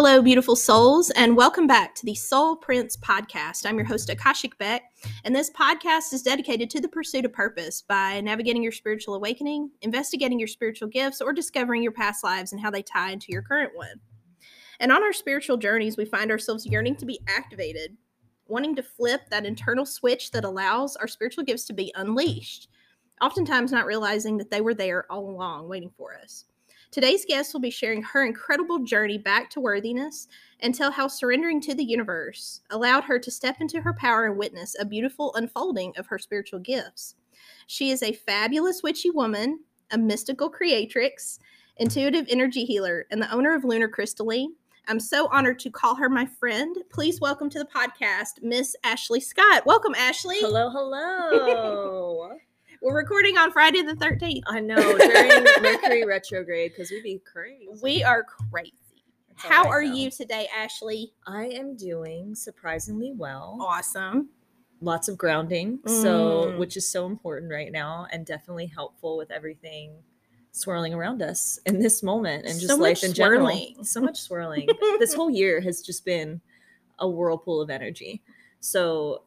Hello, beautiful souls, and welcome back to the Soul Prints podcast. I'm your host, Akashic Bec, and this podcast is dedicated to the pursuit of purpose by navigating your spiritual awakening, investigating your spiritual gifts, or discovering your past lives and how they tie into your current one. And on our spiritual journeys, we find ourselves yearning to be activated, wanting to flip that internal switch that allows our spiritual gifts to be unleashed, oftentimes not realizing that they were there all along waiting for us. Today's guest will be sharing her incredible journey back to worthiness and tell how surrendering to the universe allowed her to step into her power and witness a beautiful unfolding of her spiritual gifts. She is a fabulous witchy woman, a mystical creatrix, intuitive energy healer, and the owner of Lunar Crystalline. I'm so honored to call her my friend. Please welcome to the podcast, Miss Ashli Scott. Welcome, Ashli. Hello, hello. We're recording on Friday the 13th. I know during Mercury retrograde because we be crazy. We are crazy. It's How right, are though. you today, Ashli? I am doing surprisingly well. Awesome. Lots of grounding, so Mm. which is so important right now and definitely helpful with everything swirling around us in this moment and just So life much in general. swirling. So much swirling. this whole year has just been a whirlpool of energy. So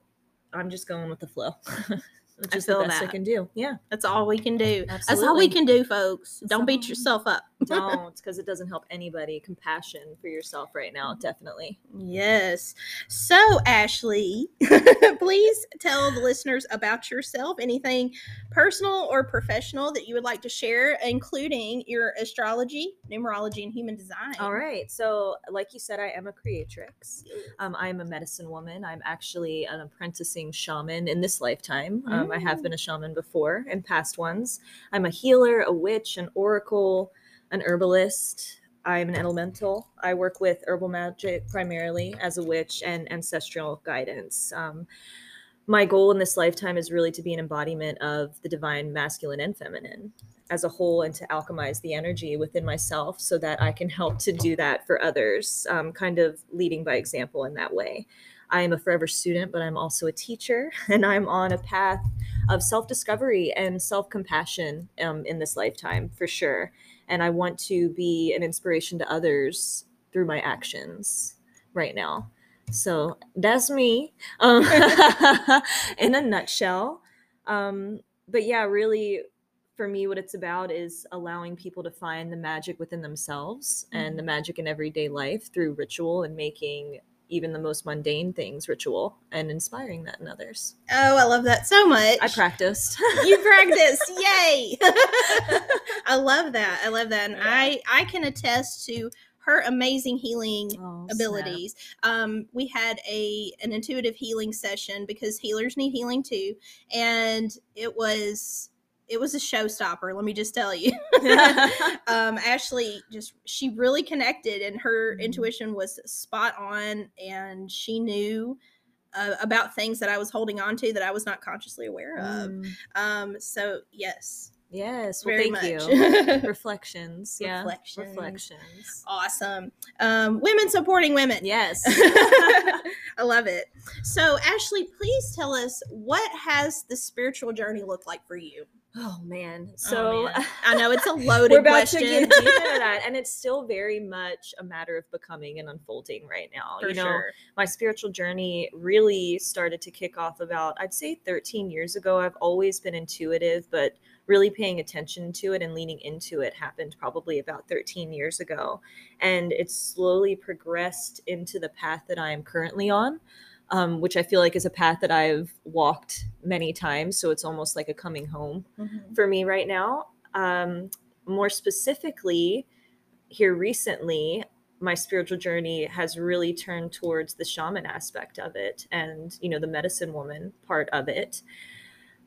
I'm just going with the flow. Which I is the best I can do. Yeah. That's all we can do. That's all we can do, folks. Don't beat yourself up. Don't, because it doesn't help anybody. Compassion for yourself right now, definitely. Yes. So, Ashli, please tell the listeners about yourself. Anything personal or professional that you would like to share, including your astrology, numerology, and human design. All right. So, like you said, I am a creatrix. Um, I am a medicine woman. I'm actually an apprenticing shaman in this lifetime. Um, I have been a shaman before in past ones. I'm a healer, a witch, an oracle, an herbalist. I'm an elemental. I work with herbal magic primarily as a witch and ancestral guidance. Um, my goal in this lifetime is really to be an embodiment of the divine masculine and feminine as a whole and to alchemize the energy within myself so that I can help to do that for others, um, kind of leading by example in that way. I am a forever student, but I'm also a teacher, and I'm on a path of self discovery and self compassion um, in this lifetime for sure. And I want to be an inspiration to others through my actions right now. So that's me um, in a nutshell. Um, but yeah, really, for me, what it's about is allowing people to find the magic within themselves and the magic in everyday life through ritual and making even the most mundane things ritual and inspiring that in others. Oh, I love that so much. I practiced. you practice yay i love that i love that and Yeah. i i can attest to her amazing healing Oh, abilities um we had a an intuitive healing session because healers need healing too and it was it was a showstopper let me just tell you um ashli just she really connected and her Mhm. intuition was spot on and she knew uh, about things that i was holding on to that i was not consciously aware of Mm, um, so yes, yes. Well, very thank much. you. Reflections. Yeah. Reflections. Reflections. awesome. Um, women supporting women. Yes. I love it. So, Ashli, please tell us what has the spiritual journey looked like for you? Oh man. Oh, So man. I know it's a loaded we're about question. to get deep into that, and it's still very much a matter of becoming and unfolding right now. for you know, sure. my spiritual journey really started to kick off about I'd say 13 years ago. I've always been intuitive, but really paying attention to it and leaning into it happened probably about 13 years ago. And it's slowly progressed into the path that I am currently on, um, which I feel like is a path that I've walked many times. So it's almost like a coming home Mhm. for me right now. Um, more specifically, here recently, my spiritual journey has really turned towards the shaman aspect of it and, you know, the medicine woman part of it.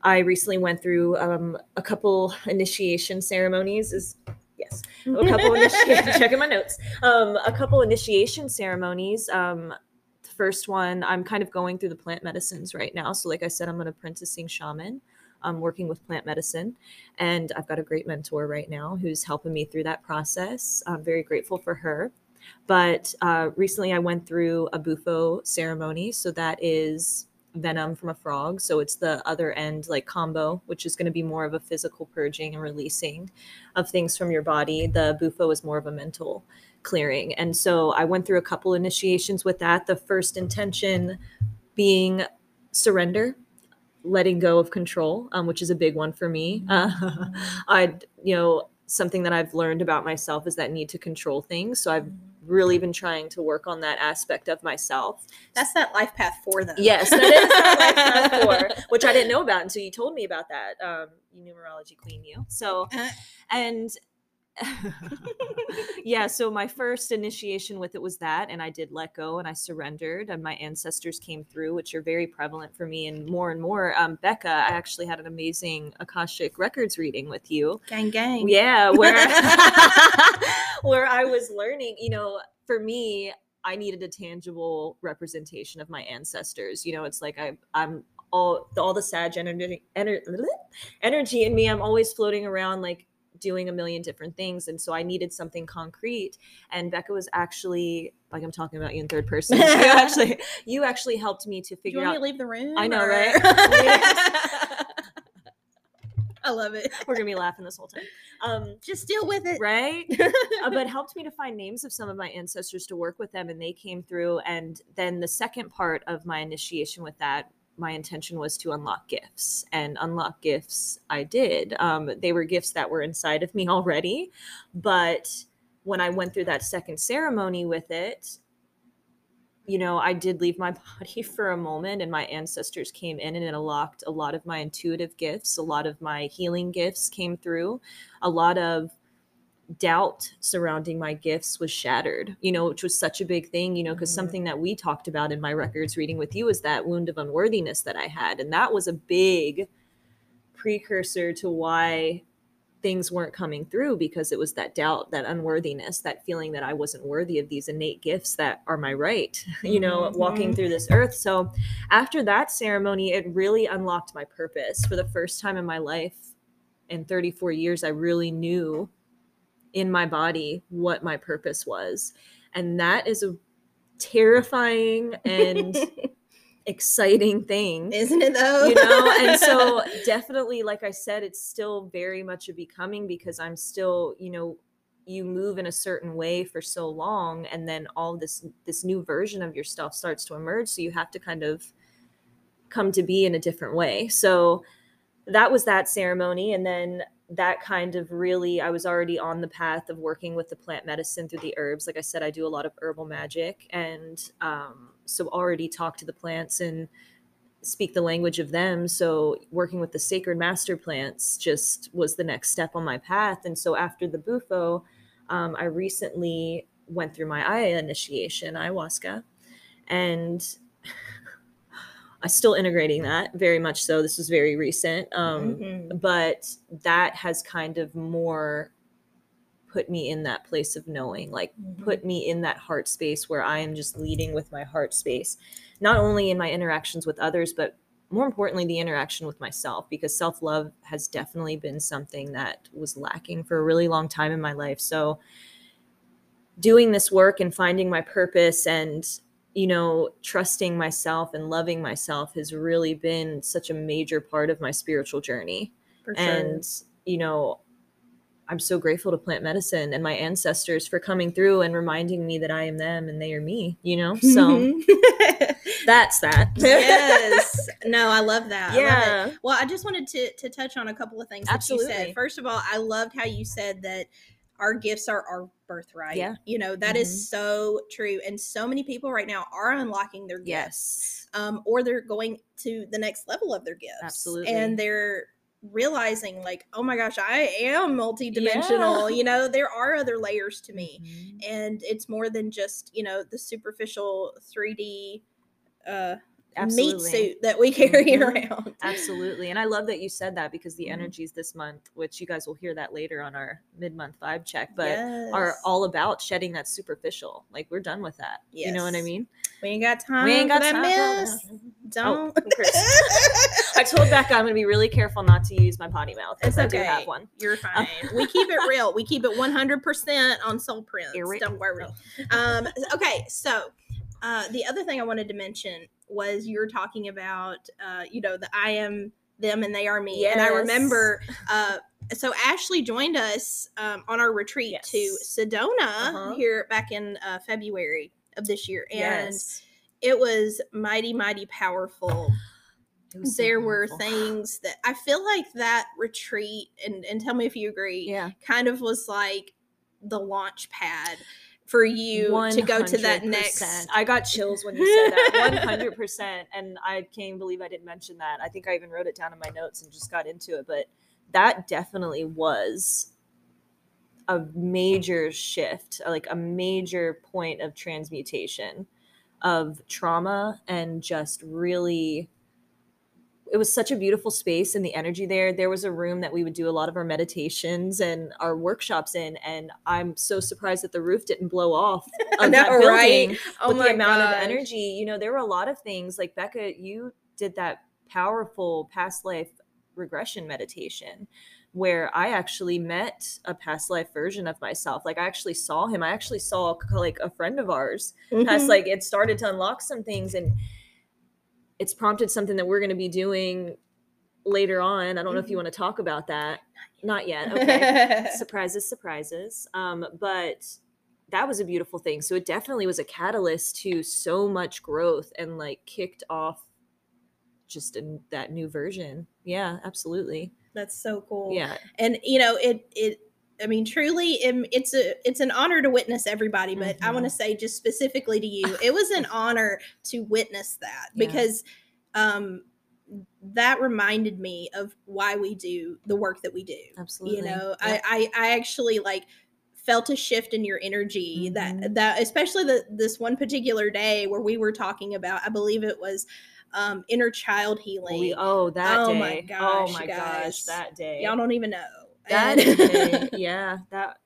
I recently went through um, a couple initiation ceremonies. Is yes, a couple initiation. checking my notes. Um, a couple initiation ceremonies. Um, first one, I'm kind of going through the plant medicines right now. So, like I said, I'm an apprenticing shaman. I'm working with plant medicine, and I've got a great mentor right now who's helping me through that process. I'm very grateful for her. But uh, recently, I went through a bufo ceremony. So that is venom from a frog. So it's the other end, like kambo, which is going to be more of a physical purging and releasing of things from your body. The bufo is more of a mental clearing. And so I went through a couple initiations with that. The first intention being surrender, letting go of control, um, which is a big one for me. Uh, I, you know, something that I've learned about myself is that need to control things. So I've really been trying to work on that aspect of myself. That's that life path for them. Yes, that is that life path for, which I didn't know about until you told me about that. Um, numerology queen, you. So, Uh. and yeah, so my first initiation with it was that, and I did let go and I surrendered, and my ancestors came through, which are very prevalent for me, and more and more. Um, Becca, I actually had an amazing Akashic Records reading with you. Gang, gang. Yeah, where where I was learning, you know, for me, I needed a tangible representation of my ancestors. You know, it's like I I'm all all the Sag energy energy in me. I'm always floating around like doing a million different things and so I needed something concrete and Becca was actually like I'm talking about you in third person. You actually you actually helped me to Do you figure want me out to leave the room? I know, or- right? I love it. we're going to be laughing this whole time. Um Just deal with it. right? uh, but helped me to find names of some of my ancestors to work with them and they came through and then the second part of my initiation with that my intention was to unlock gifts and unlock gifts i did. Um, they were gifts that were inside of me already but when i went through that second ceremony with it you know i did leave my body for a moment and my ancestors came in and it unlocked a lot of my intuitive gifts. A lot of my healing gifts came through. A lot of doubt surrounding my gifts was shattered, you know, which was such a big thing, you know, because Mhm. something that we talked about in my records reading with you is that wound of unworthiness that I had. And that was a big precursor to why things weren't coming through because it was that doubt, that unworthiness, that feeling that I wasn't worthy of these innate gifts that are my right, you know, walking Mhm. through this earth. So after that ceremony, it really unlocked my purpose. For the first time in my life in 34 years, I really knew in my body what my purpose was. And that is a terrifying and exciting thing Isn't it though? you know and so definitely like i said it's still very much a becoming because i'm still you know you move in a certain way for so long and then all this this new version of yourself starts to emerge so you have to kind of come to be in a different way so that was that ceremony and then that kind of really i was already on the path of working with the plant medicine through the herbs. Like i said i do a lot of herbal magic and um, so already talk to the plants and speak the language of them. So working with the sacred master plants just was the next step on my path. And so after the bufo um, i recently went through my aya initiation ayahuasca and i'm still integrating that very much so this was very recent um, Mhm. but that has kind of more put me in that place of knowing like Mhm. put me in that heart space where i am just leading with my heart space not only in my interactions with others but more importantly the interaction with myself because self-love has definitely been something that was lacking for a really long time in my life so doing this work and finding my purpose and you know trusting myself and loving myself has really been such a major part of my spiritual journey sure. and you know i'm so grateful to plant medicine and my ancestors for coming through and reminding me that i am them and they are me you know so mm-hmm. that's that yes. No, I love that. I love yeah Well, I just wanted to to touch on a couple of things that you said. First of all, I loved how you said that our gifts are our birthright. Yeah. You know, that is Mhm. so true. And so many people right now are unlocking their gifts. yes Um, or they're going to the next level of their gifts. Absolutely. And they're realizing like, oh my gosh, I am multidimensional. Yeah. You know, there are other layers to me. Mhm. And it's more than just, you know, the superficial 3D uh meat suit that we carry Mhm. around. Absolutely. And I love that you said that because the Mhm. energies this month, which you guys will hear that later on our mid month vibe check, but are all about shedding that superficial. Like we're done with that. You know what I mean? we ain't got time. we ain't got time. for mess. Don't. Oh, I told Becca I'm going to be really careful not to use my potty mouth It's because I okay. do have one. You're fine. we keep it real. We keep it 100% on Soul Prints. Don't worry. Um, okay, so uh, the other thing I wanted to mention was you were talking about, uh, you know, the I am them and they are me. And I remember uh, so Ashli joined us um, on our retreat Yes. to Sedona Uh-huh. here back in uh, February of this year, and yes. it was mighty, mighty powerful. Was so there were things that I feel like that retreat, and and tell me if you agree, Yeah. kind of was like the launch pad for you to go to that next. I got chills when you said that. One hundred percent, and I can't believe I didn't mention that. I think I even wrote it down in my notes and just got into it. But that definitely was a major shift, like a major point of transmutation of trauma and just really it was such a beautiful space and the energy there there was a room that we would do a lot of our meditations and our workshops in and i'm so surprised that the roof didn't blow off of that building right? Oh with the amount gosh. of energy you know there were a lot of things like becca you did that powerful past life regression meditation where i actually met a past life version of myself like i actually saw him i actually saw like a friend of ours past Mhm. like it started to unlock some things and it's prompted something that we're going to be doing later on. I don't know if you Mhm. want to talk about that. Not yet. Okay. Surprises surprises. Um but that was a beautiful thing. So it definitely was a catalyst to so much growth and like kicked off just in that new version. Yeah absolutely. That's so cool. yeah. And you know it it i mean truly it's a it's an honor to witness everybody but i want to say just specifically to you it was an honor to witness that Yeah. because um that reminded me of why we do the work that we do absolutely you know Yeah. I, I i actually like felt a shift in your energy that Mhm. that especially the this one particular day where we were talking about i believe it was um inner child healing we, oh that Oh day my oh gosh, my guys. gosh that day y'all don't even know that day, yeah that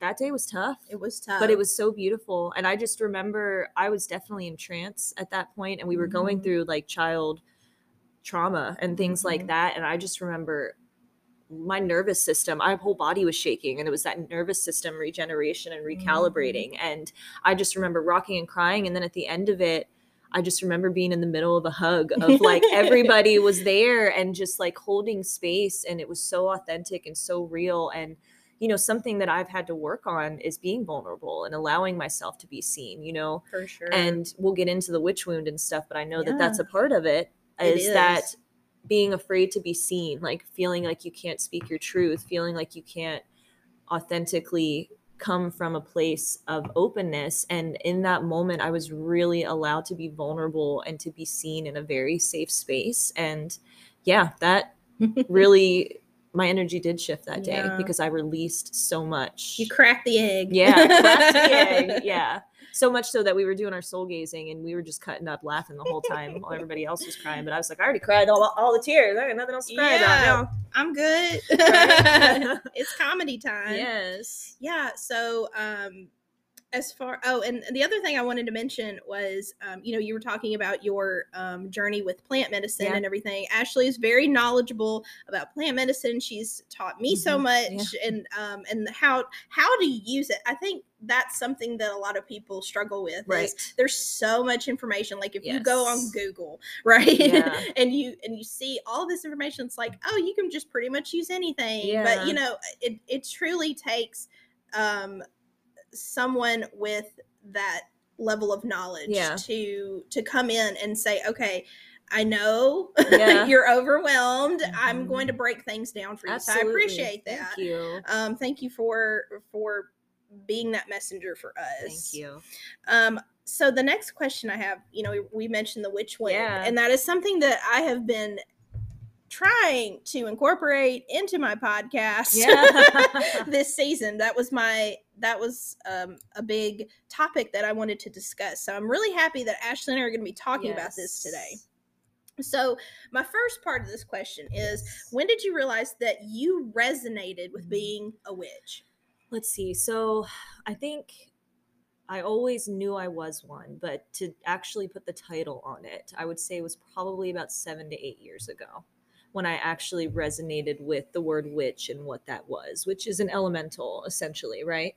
that day was tough. It was tough but it was so beautiful. And i just remember i was definitely in trance at that point and we were going Mhm. through like child trauma and things Mhm. like that. And i just remember my nervous system my whole body was shaking and it was that nervous system regeneration and recalibrating. And i just remember rocking and crying and then at the end of it i just remember being in the middle of a hug of like everybody was there and just like holding space and it was so authentic and so real. And you know something that i've had to work on is being vulnerable and allowing myself to be seen you know? For sure. And we'll get into the witch wound and stuff but i know that that's a part of it It is that is. being afraid to be seen like feeling like you can't speak your truth feeling like you can't authentically come from a place of openness and in that moment i was really allowed to be vulnerable and to be seen in a very safe space and yeah that really my energy did shift that day Yeah. because i released so much you cracked the egg yeah, cracked the egg. Yeah. So much so that we were doing our soul gazing and we were just cutting up laughing the whole time while everybody else was crying. But I was like, I already cried all, all the tears. I got nothing else to cry Yeah. about i'm good it's comedy time yes. yeah so um as far oh and the other thing i wanted to mention was um, you know you were talking about your um, journey with plant medicine Yeah. and everything ashli is very knowledgeable about plant medicine she's taught me so Mhm. much and um, and how how to use it i think that's something that a lot of people struggle with Right. there's so much information like if you go on google right Yeah. and you and you see all this information it's like oh you can just pretty much use anything Yeah. but you know it it truly takes um someone with that level of knowledge Yeah. to to come in and say okay I know Yeah. you're overwhelmed. I'm Mhm. going to break things down for you. So I appreciate that. Thank you. Um, thank you for for being that messenger for us. Thank you. Um, so the next question I have, you know, we, mentioned the witch wound, Yeah. and that is something that I have been trying to incorporate into my podcast Yeah. this season. That was my that was um, a big topic that I wanted to discuss. So I'm really happy that Ashli and I are going to be talking about this today. So my first part of this question is when did you realize that you resonated with Mhm. being a witch? Let's see. So I think I always knew I was one, but to actually put the title on it, I would say it was probably about seven to eight years ago when I actually resonated with the word witch and what that was, which is an elemental essentially, right?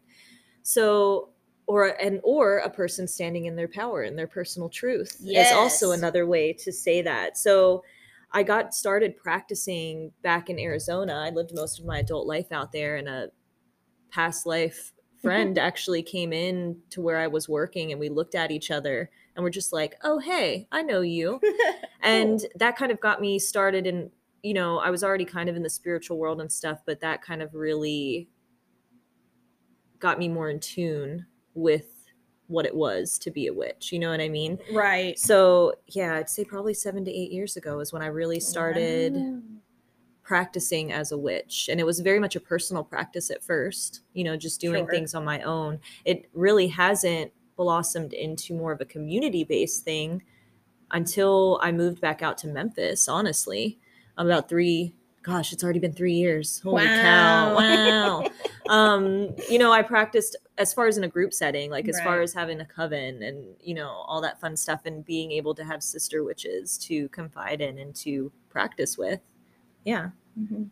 So or and or a person standing in their power and their personal truth is also another way to say that. So I got started practicing back in Arizona. I lived most of my adult life out there, and a past life mm-hmm. friend actually came in to where I was working, and we looked at each other and we're just like, "Oh, hey, I know you," and that kind of got me started in. You know, I was already kind of in the spiritual world and stuff, but that kind of really got me more in tune with what it was to be a witch. You know what I mean? right. So yeah, I'd say probably seven to eight years ago is when I really started Wow. practicing as a witch. And it was very much a personal practice at first, you know, just doing Sure. things on my own. It really hasn't blossomed into more of a community based thing until I moved back out to Memphis, honestly. About three, gosh, it's already been three years. Holy cow. Wow. um, you know, I practiced as far as in a group setting, like as far as having a coven and, you know, all that fun stuff and being able to have sister witches to confide in and to practice with. Yeah, Mhm.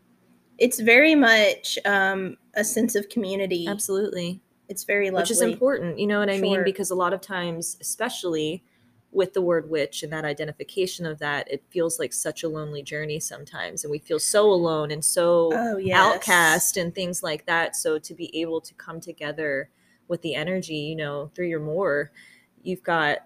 It's very much um, a sense of community. absolutely. It's very lovely. Which is important, you know what I mean? Because a lot of times, especially with the word witch and that identification of that, it feels like such a lonely journey sometimes. And we feel so alone and so Oh yes. outcast and things like that. So to be able to come together with the energy, you know, three or more, you've got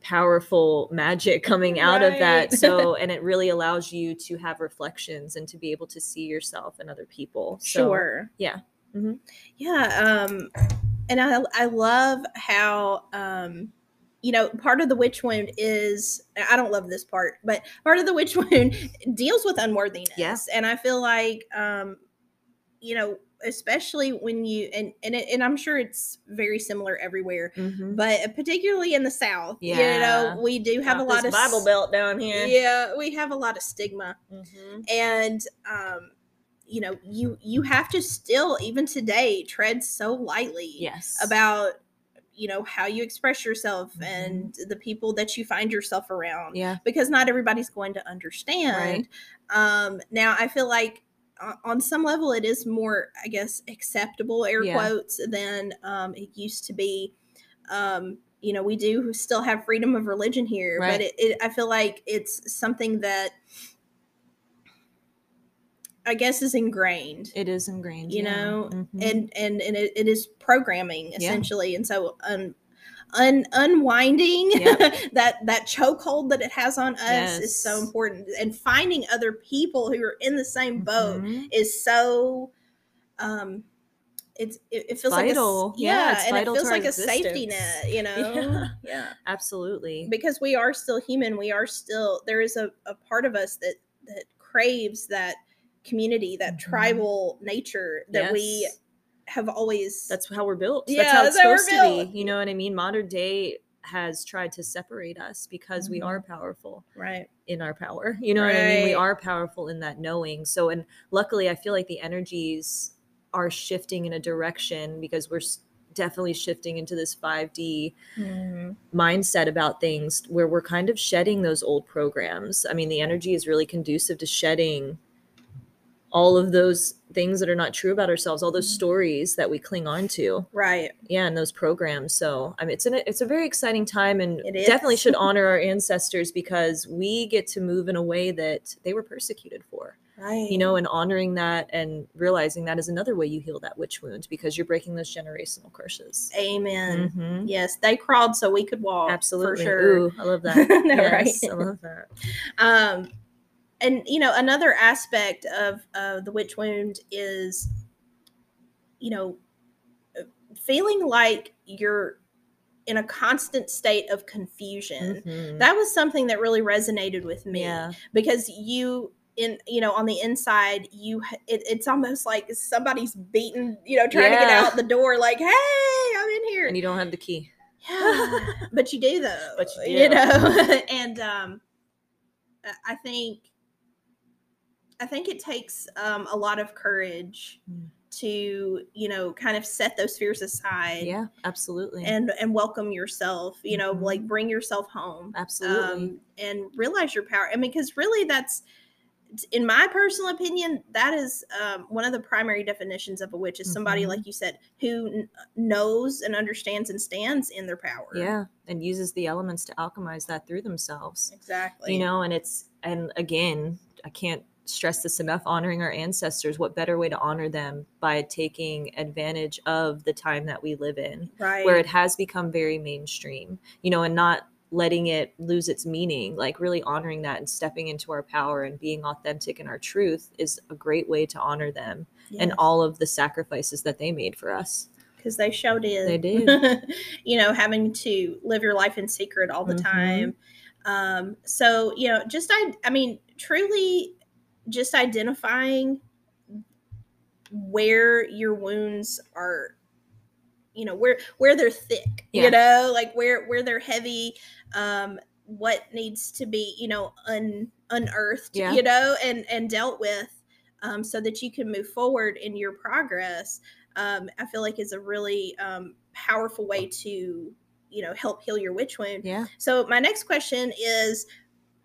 powerful magic coming out of that. So and it really allows you to have reflections and to be able to see yourself and other people. So, Sure. yeah. Mhm. Yeah. Um, and I I love how um, you know part of the witch wound is I don't love this part, but part of the witch wound deals with unworthiness. Yeah. And I feel like um, you know especially when you and and, it, and I'm sure it's very similar everywhere, Mhm. but particularly in the South, yeah. you know, we do have Got a lot of Bible belt down here. Yeah, we have a lot of stigma Mhm. and um you know you you have to still even today tread so lightly Yes. about you know how you express yourself Mhm. and the people that you find yourself around yeah. because not everybody's going to understand um now i feel like on some level it is more i guess acceptable air Yeah. quotes than um it used to be um you know we do still have freedom of religion here Right. but it, it i feel like it's something that i guess is ingrained It is ingrained. you yeah. know Mhm. and and and it, it is programming Yeah. essentially and so um un, unwinding Yeah. that that chokehold that it has on us is so important and finding other people who are in the same boat Mhm. is so um it's it, it feels vital. like a, Yeah, yeah, and it feels like a safety net you know Yeah. yeah Absolutely. because we are still human we are still there is a, a part of us that that craves that community that Mhm. tribal nature that we have always that's how we're built. Yeah, that's how it's that's how we're supposed to built. be. You know what I mean? Modern day has tried to separate us because we Mhm. are powerful right in our power. You know what I mean? We are powerful in that knowing. So, and luckily, I feel like the energies are shifting in a direction because we're definitely shifting into this 5D mindset about things where we're kind of shedding those old programs. I mean, the energy is really conducive to shedding all of those things that are not true about ourselves, all those Mhm. stories that we cling on to. right Yeah, and those programs. So, I mean, it's an, it's a very exciting time and It definitely should honor our ancestors because we get to move in a way that they were persecuted for. right You know, and honoring that and realizing that is another way you heal that witch wound because you're breaking those generational curses. amen Mhm. yes they crawled so we could walk Absolutely. for sure Ooh, I love that. No, yes, right? I love that. um and you know another aspect of uh, the witch wound is you know feeling like you're in a constant state of confusion Mhm. that was something that really resonated with me yeah. because you in you know on the inside you it, it's almost like somebody's beating you know trying to get out the door like hey i'm in here And you don't have the key. yeah, but you do though. But you do. You know, and um, I think, I think it takes um, a lot of courage Mm. to you know kind of set those fears aside Yeah, absolutely. and and welcome yourself. You know, Mhm. like bring yourself home. absolutely. Um, and realize your power. I mean, because really, that's in my personal opinion, that is um, one of the primary definitions of a witch is somebody Mhm. like you said who kn- knows and understands and stands in their power. yeah, and uses the elements to alchemize that through themselves. exactly. you know and it's and again, I can't stress this enough honoring our ancestors what better way to honor them by taking advantage of the time that we live in right. where it has become very mainstream you know and not letting it lose its meaning. Like really honoring that and stepping into our power and being authentic in our truth is a great way to honor them and all of the sacrifices that they made for us. Because they showed it They did. you know having to live your life in secret all the Mhm. time. Um so you know just i i mean truly just identifying where your wounds are you know where where they're thick Yeah. you know like where where they're heavy um what needs to be you know un unearthed Yeah. you know and and dealt with um so that you can move forward in your progress um i feel like is a really um powerful way to you know help heal your witch wound yeah so my next question is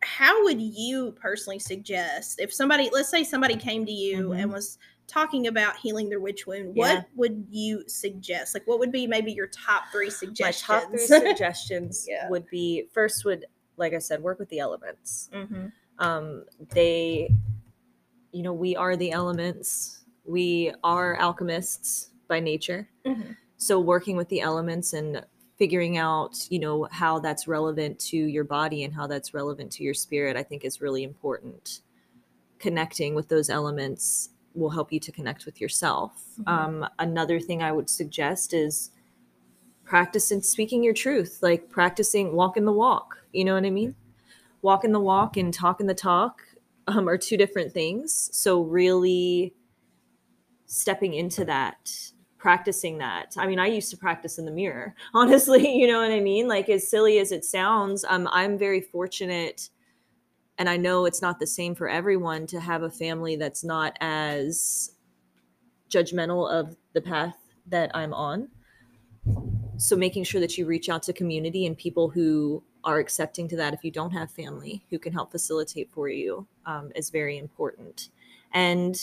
how would you personally suggest if somebody let's say somebody came to you Mhm. and was talking about healing their witch wound Yeah. what would you suggest like what would be maybe your top three suggestions? my top three suggestions Yeah. would be first would like i said work with the elements hmm um they you know we are the elements we are alchemists by nature Mhm. so working with the elements and figuring out you know how that's relevant to your body and how that's relevant to your spirit i think is really important. Connecting with those elements will help you to connect with yourself. Mhm. um, another thing i would suggest is practicing speaking your truth like practicing walking the walk you know what i mean? Walking the walk and talking the talk um, are two different things. So really stepping into that practicing that. I mean i used to practice in the mirror honestly you know what i mean? Like as silly as it sounds um, i'm very fortunate and i know it's not the same for everyone to have a family that's not as judgmental of the path that i'm on. So making sure that you reach out to community and people who are accepting to that if you don't have family who can help facilitate for you um, is very important. And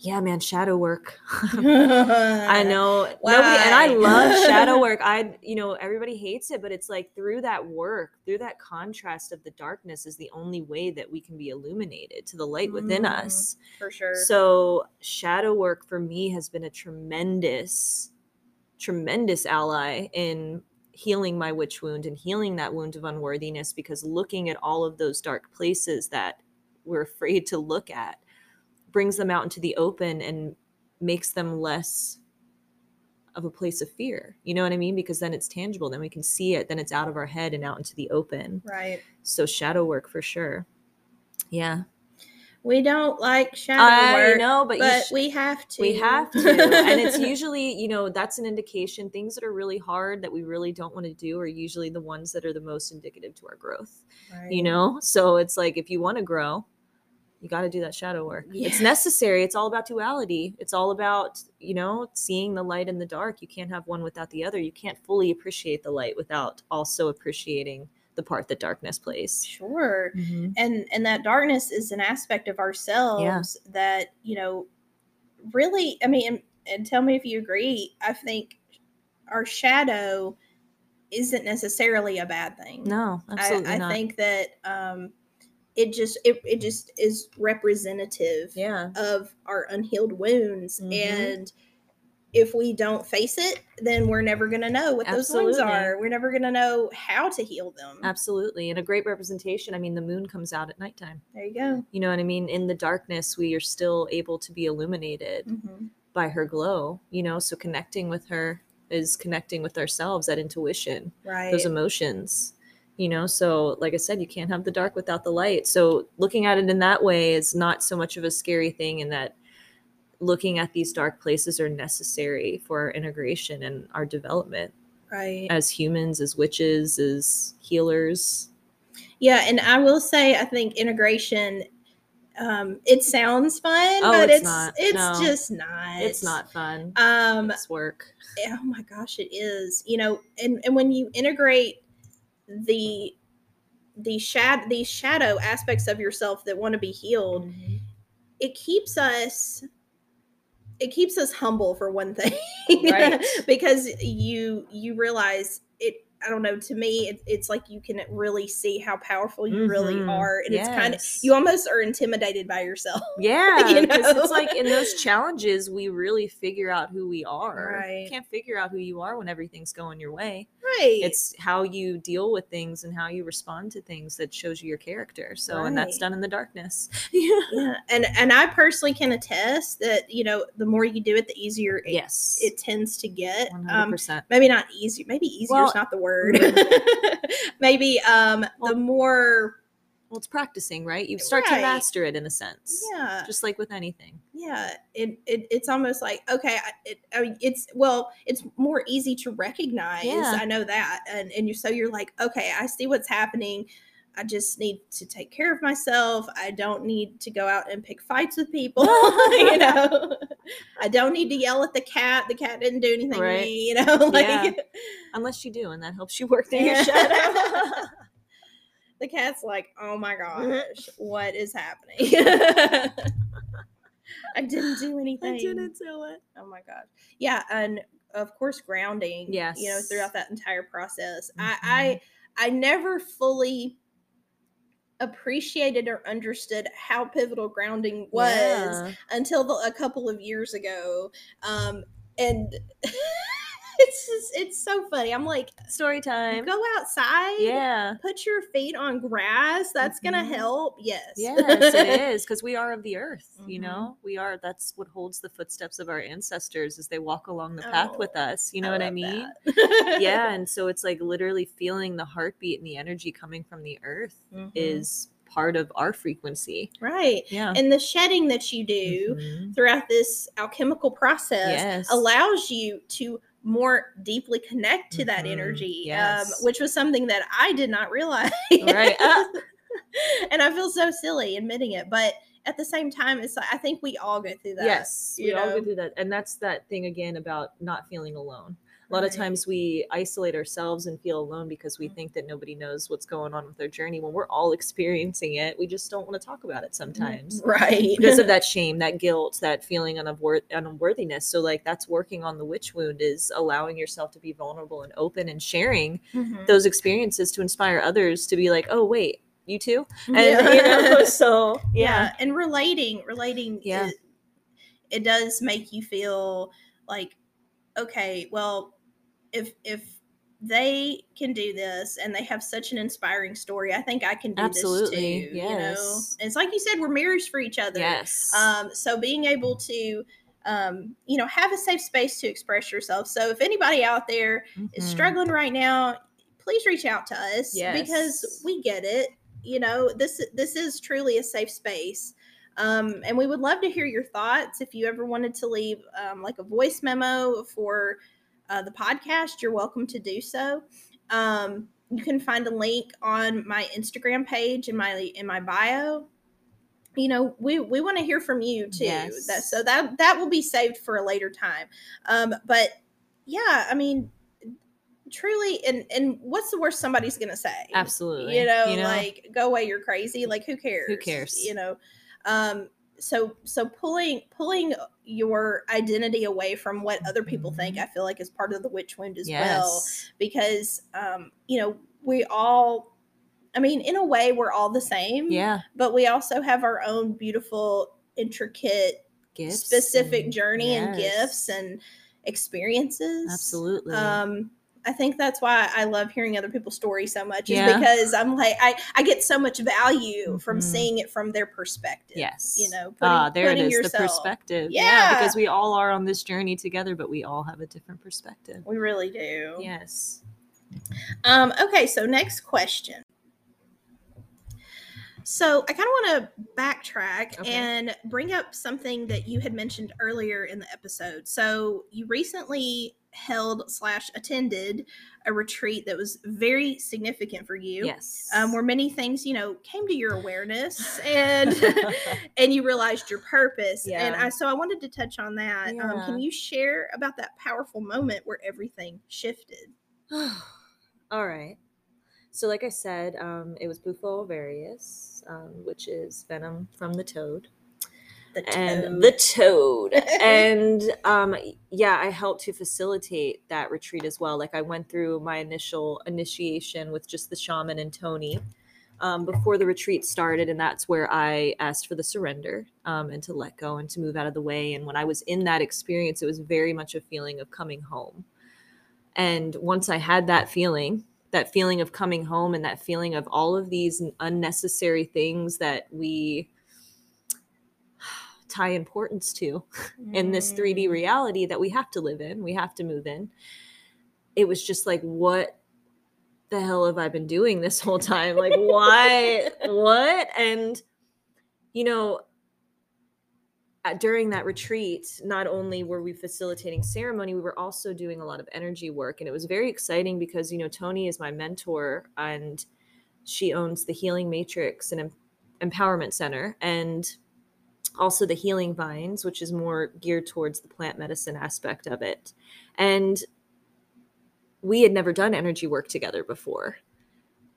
yeah man shadow work. I know. Nobody and i love shadow work. I you know everybody hates it but it's like through that work through that contrast of the darkness is the only way that we can be illuminated to the light within Mm. us. For sure. So shadow work for me has been a tremendous, tremendous ally in healing my witch wound and healing that wound of unworthiness because looking at all of those dark places that we're afraid to look at brings them out into the open and makes them less of a place of fear. You know what I mean? Because then it's tangible, then we can see it, then it's out of our head and out into the open. right So shadow work for sure. Yeah. we don't like shadow I work know, but, but sh- we have to we have to and it's usually you know that's an indication things that are really hard that we really don't want to do are usually the ones that are the most indicative to our growth you know so it's like if you want to grow you got to do that shadow work. It's necessary it's all about duality. It's all about you know seeing the light and the dark. You can't have one without the other. You can't fully appreciate the light without also appreciating the part that darkness plays. Sure. And and that darkness is an aspect of ourselves that you know really i mean and, and tell me if you agree i think our shadow isn't necessarily a bad thing. No absolutely i, I not. think that um it just it, it just is representative yeah. of our unhealed wounds. Mhm. and if we don't face it then we're never going to know what those wounds are. We're never going to know how to heal them. Absolutely. And a great representation. I mean the moon comes out at nighttime. There you go. You know what i mean? In the darkness we are still able to be illuminated hmm by her glow you know? So connecting with her is connecting with ourselves that intuition right. those emotions you know so like i said you can't have the dark without the light. So looking at it in that way is not so much of a scary thing in that looking at these dark places are necessary for our integration and our development. Right. As humans as witches as healers. Yeah, and I will say I think integration um it sounds fun, Oh, but it's it's it's No. just not. it's not. fun. Um it's work. oh my gosh, it is. You know, and and when you integrate the the shad these shadow aspects of yourself that want to be healed, it keeps us it keeps us humble for one thing Right. because you you realize it I don't know. To me, it, it's like you can really see how powerful you really Mhm. are, and it's kind of you almost are intimidated by yourself. Yeah, you know? it's like in those challenges, we really figure out who we are. Right. You can't figure out who you are when everything's going your way. Right. It's how you deal with things and how you respond to things that shows you your character. So, and that's done in the darkness. yeah. yeah, and and I personally can attest that you know the more you do it, the easier it, Yes. it tends to get. Um, hundred percent. maybe not easy. Maybe easier Well, is not the word. maybe um Well, the more Well, it's practicing, right? You start to master it in a sense. yeah Just like with anything. yeah it, it it's almost like okay I- it, I mean, it's well it's more easy to recognize Yeah. i know that and and you so you're like okay i see what's happening i just need to take care of myself i don't need to go out and pick fights with people you know i don't need to yell at the cat the cat didn't do anything Right. to me you know like Yeah. Unless you do, and that helps you work through your shadow. The cat's like oh my Mm-hmm. gosh what is happening i didn't do anything I didn't do it. Oh my gosh. Yeah, and of course grounding. Yes. You know, throughout that entire process. Mhm. I I I never fully appreciated or understood how pivotal grounding was Yeah. until the, a couple of years ago. Um and it's just it's so funny. I'm like, Story time. go outside. Yeah. Put your feet on grass. That's gonna Mhm. help. Yes. Yes, it is because we are of the earth. You Mhm. know, we are. That's what holds the footsteps of our ancestors as they walk along the path with Oh, us. You know what I mean? yeah, and so it's like literally feeling the heartbeat and the energy coming from the earth Mhm. is part of our frequency. right. Yeah. And the shedding that you do Mhm. throughout this alchemical process Yes. allows you to more deeply connect to that Mhm. energy, Yes. um, which was something that I did not realize. Right. Ah. and I feel so silly admitting it, but at the same time, it's like I think we all go through that. Yes, we you all know? go through that, and that's that thing again about not feeling alone. A lot of times we isolate ourselves and feel alone because we Mhm. think that nobody knows what's going on with their journey. When we're all experiencing it, we just don't want to talk about it sometimes right? because of that shame, that guilt, that feeling of unworth- unworthiness. So, like, that's working on the witch wound is allowing yourself to be vulnerable and open and sharing Mhm. those experiences to inspire others to be like, oh, wait, you too? And, Yeah. you know, so yeah. yeah. and relating relating Yeah. it, it does make you feel like okay well if if they can do this and they have such an inspiring story i think i can do Absolutely, this too you know. And it's like you said we're mirrors for each other Yes. um so being able to um you know have a safe space to express yourself so if anybody out there is Mhm. struggling right now please reach out to us yes. because we get it you know this this is truly a safe space um, and we would love to hear your thoughts if you ever wanted to leave um, like a voice memo for uh, the podcast you're welcome to do so. Um, you can find a link on my instagram page in my in my bio. You know we we want to hear from you too. Yes. that so that that will be saved for a later time. Um, but yeah i mean truly and and what's the worst somebody's gonna say? Absolutely. you know, like go away you're crazy like who cares? Who cares? you know? Um so so pulling pulling your identity away from what other people think Mhm. i feel like is part of the witch wound as yes. well because um you know we all i mean in a way we're all the same Yeah. but we also have our own beautiful intricate Gifts. specific and- journey and gifts and experiences Absolutely. um i think that's why i love hearing other people's stories so much is Yeah. because i'm like i i get so much value from Mhm. seeing it from their perspective yes. you know ah, there it putting is. The yourself- perspective. Yeah. Because we all are on this journey together, but we all have a different perspective. we really do Yes. um okay so next question so i kind of want to backtrack Okay. and bring up something that you had mentioned earlier in the episode so you recently held slash attended a retreat that was very significant for you Yes. um, where many things you know came to your awareness and and you realized your purpose and Yeah. I, so i wanted to touch on that um, can you share about that powerful moment where everything shifted All right. So, like I said, um, it was Bufo alvarius, um, which is venom from the toad. The and the toad. And um yeah i helped to facilitate that retreat as well. Like i went through my initial initiation with just the shaman and tony um, before the retreat started and that's where i asked for the surrender um, and to let go and to move out of the way. And when i was in that experience it was very much a feeling of coming home. And once i had that feeling that feeling of coming home and that feeling of all of these unnecessary things that we tie importance to in this 3D Mm. reality that we have to live in, we have to move in. It was just like, what the hell have I been doing this whole time? Like, why? what? And, you know, during that retreat, not only were we facilitating ceremony, we were also doing a lot of energy work. And it was very exciting because, you know, Tony is my mentor and she owns the Healing Matrix and Empowerment Center. And also the healing vines which is more geared towards the plant medicine aspect of it. And we had never done energy work together before.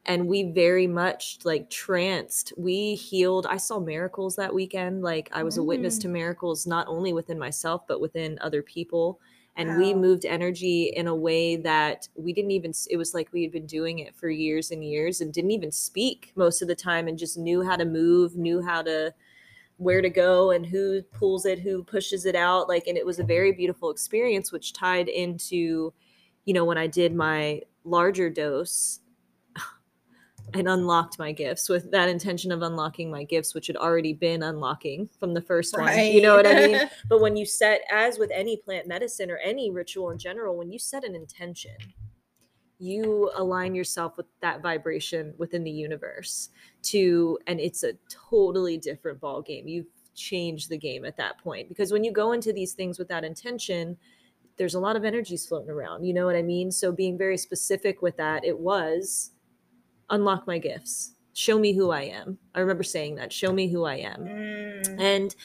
And we very much like tranced we healed. I saw miracles that weekend. Like i was a witness Mm. to miracles not only within myself but within other people. And we moved energy in a way that we didn't even it was like we had been doing it for years and years and didn't even speak most of the time and just knew how to move knew how to where to go and who pulls it who pushes it out like and it was a very beautiful experience which tied into you know when i did my larger dose and unlocked my gifts with that intention of unlocking my gifts which had already been unlocking from the first one. You know what i mean? But when you set as with any plant medicine or any ritual in general when you set an intention you align yourself with that vibration within the universe to and it's a totally different ball game you change the game at that point because when you go into these things with that intention there's a lot of energies floating around you know what i mean? So being very specific with that it was unlock my gifts. Show me who i am. I remember saying that show me who i am. Mm. and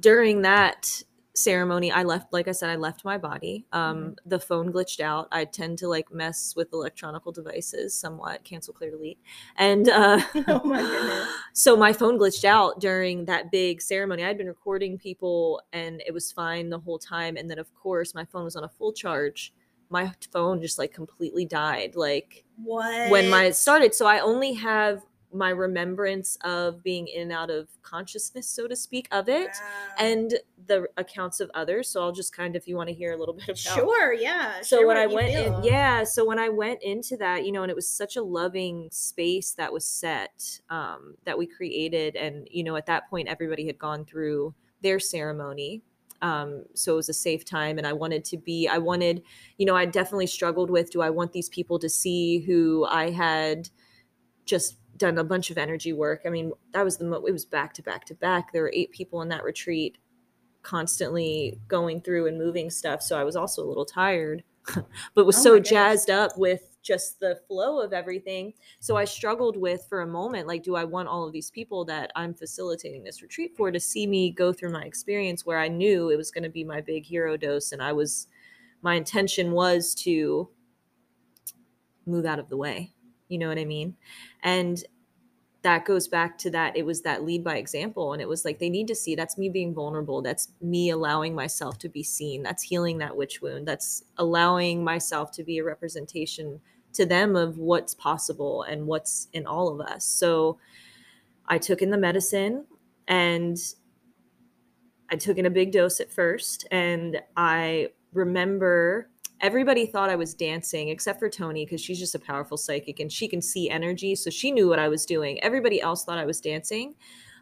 during that ceremony i left like i said i left my body. Um the phone glitched out. I tend to like mess with electronical devices somewhat cancel clear delete. And uh Oh my goodness. so my phone glitched out during that big ceremony. I'd been recording people and it was fine the whole time. And then of course my phone was on a full charge. My phone just like completely died like What? when my it started. So I only have my remembrance of being in and out of consciousness, so to speak, of it, Wow. and the accounts of others. So I'll just kind of, if you want to hear a little bit about. sure, yeah. So when I went feel. in, yeah. So when I went into that, you know, and it was such a loving space that was set, um, that we created, and you know, at that point, everybody had gone through their ceremony. Um, so it was a safe time, and I wanted to be. I wanted, you know, I definitely struggled with: Do I want these people to see who I had just done a bunch of energy work? I mean, that was the mo- it was back to back to back. There were eight people in that retreat, constantly going through and moving stuff. So I was also a little tired, but was Oh so jazzed up with just the flow of everything. So I struggled with for a moment, like, do I want all of these people that I'm facilitating this retreat for to see me go through my experience where I knew it was going to be my big hero dose and I was my intention was to move out of the way. You know what I mean? And that goes back to that it was that lead by example and it was like they need to see that's me being vulnerable that's me allowing myself to be seen that's healing that witch wound that's allowing myself to be a representation to them of what's possible and what's in all of us so i took in the medicine and i took in a big dose at first and i remember everybody thought I was dancing except for Tony because she's just a powerful psychic and she can see energy. So she knew what I was doing. Everybody else thought I was dancing,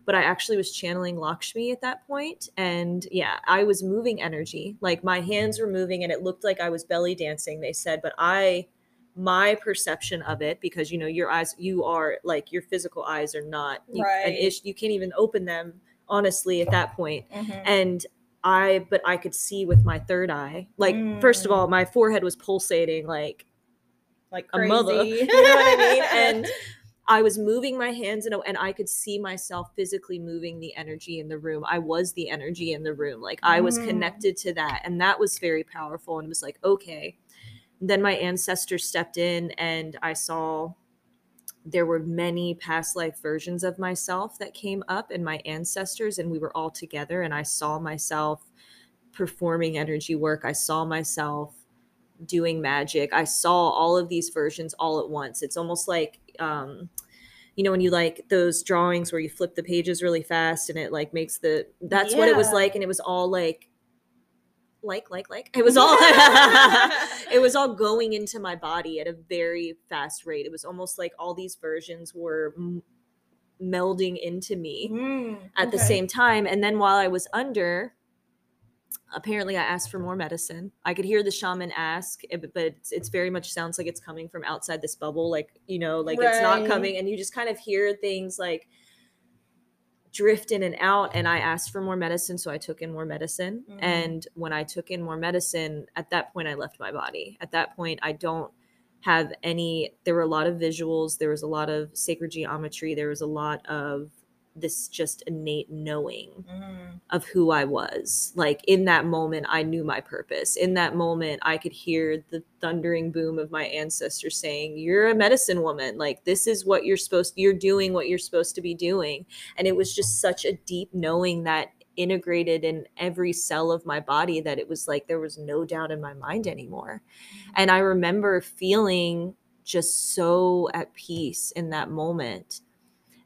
but I actually was channeling Lakshmi at that point. And yeah, I was moving energy. Like my hands were moving and it looked like I was belly dancing, they said. But I, my perception of it, because you know, your eyes, you are like your physical eyes are not you, an Right. ish. You can't even open them honestly at that point Mhm. and I but I could see with my third eye. Like first of Mm. all, my forehead was pulsating like like a mother. You know what I mean? And I was moving my hands in a, and I could see myself physically moving the energy in the room. I was the energy in the room. Like I was Mm. connected to that and that was very powerful and it was like, okay. Then my ancestors stepped in and I saw there were many past life versions of myself that came up and my ancestors and we were all together and i saw myself performing energy work. I saw myself doing magic. I saw all of these versions all at once. It's almost like um you know when you like those drawings where you flip the pages really fast and it like makes the that's what it was like and it was all like like like like. It was all it was all going into my body at a very fast rate. It was almost like all these versions were m- melding into me Mm, at the same time. And then while i was under apparently i asked for more medicine. I could hear the shaman ask eh, but it's, it's very much sounds like it's coming from outside this bubble like you know like it's not coming. And you just kind of hear things like drift in and out and i asked for more medicine so i took in more medicine Mhm. and when i took in more medicine at that point i left my body at that point i don't have any there were a lot of visuals there was a lot of sacred geometry there was a lot of this just innate knowing Mm. of who I was. Like in that moment, I knew my purpose. In that moment, I could hear the thundering boom of my ancestors saying, You're a medicine woman. Like, this is what you're supposed you're doing what you're supposed to be doing. And it was just such a deep knowing that integrated in every cell of my body that it was like there was no doubt in my mind anymore. And I remember feeling just so at peace in that moment.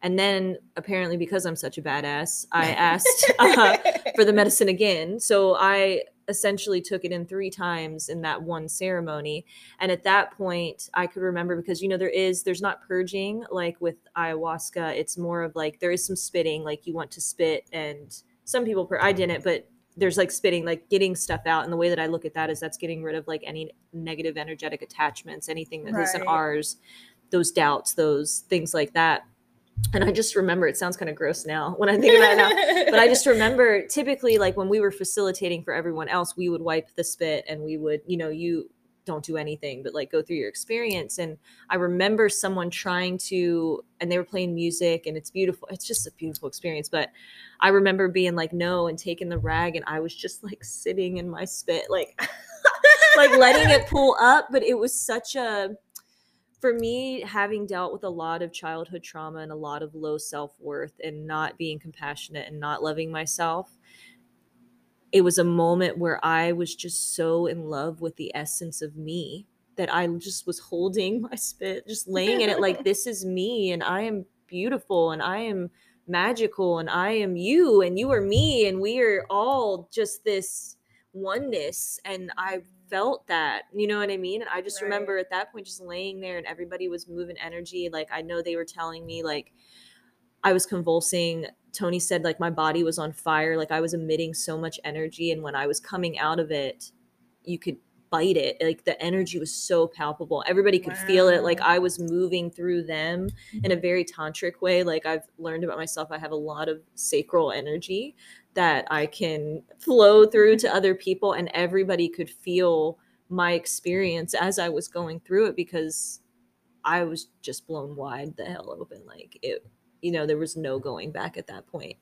And then apparently because I'm such a badass, I asked uh, for the medicine again. So I essentially took it in three times in that one ceremony. And at that point, I could remember because you know there is there's not purging like with ayahuasca. It's more of like there is some spitting, like you want to spit, and some people pur- I didn't, but there's like spitting, like getting stuff out. And the way that I look at that is that's getting rid of like any negative energetic attachments, anything that isn't Right. ours, those doubts, those things like that. And I just remember it sounds kind of gross now when I think about it now but I just remember typically like when we were facilitating for everyone else, we would wipe the spit and we would, you know, you don't do anything but like go through your experience. And I remember someone trying to, and they were playing music and it's beautiful. It's just a beautiful experience. But I remember being like, no, and taking the rag and I was just like sitting in my spit, like, like letting it pull up. But it was such a, for me, having dealt with a lot of childhood trauma and a lot of low self worth and not being compassionate and not loving myself, it was a moment where I was just so in love with the essence of me that I just was holding my spit, just laying in it like, this is me and I am beautiful and I am magical and I am you and you are me and we are all just this oneness. And I felt that, you know what I mean? And I just Right. remember at that point just laying there and everybody was moving energy. Like I know they were telling me like I was convulsing. Tony said like my body was on fire, like I was emitting so much energy and when I was coming out of it, you could bite it. Like the energy was so palpable. Everybody could feel it. Like I was moving through them in a mm-hmm. very tantric way. Like I've learned about myself, I have a lot of sacral energy that I can flow through to other people, and everybody could feel my experience as I was going through it because I was just blown wide the hell open. Like it, you know, there was no going back at that point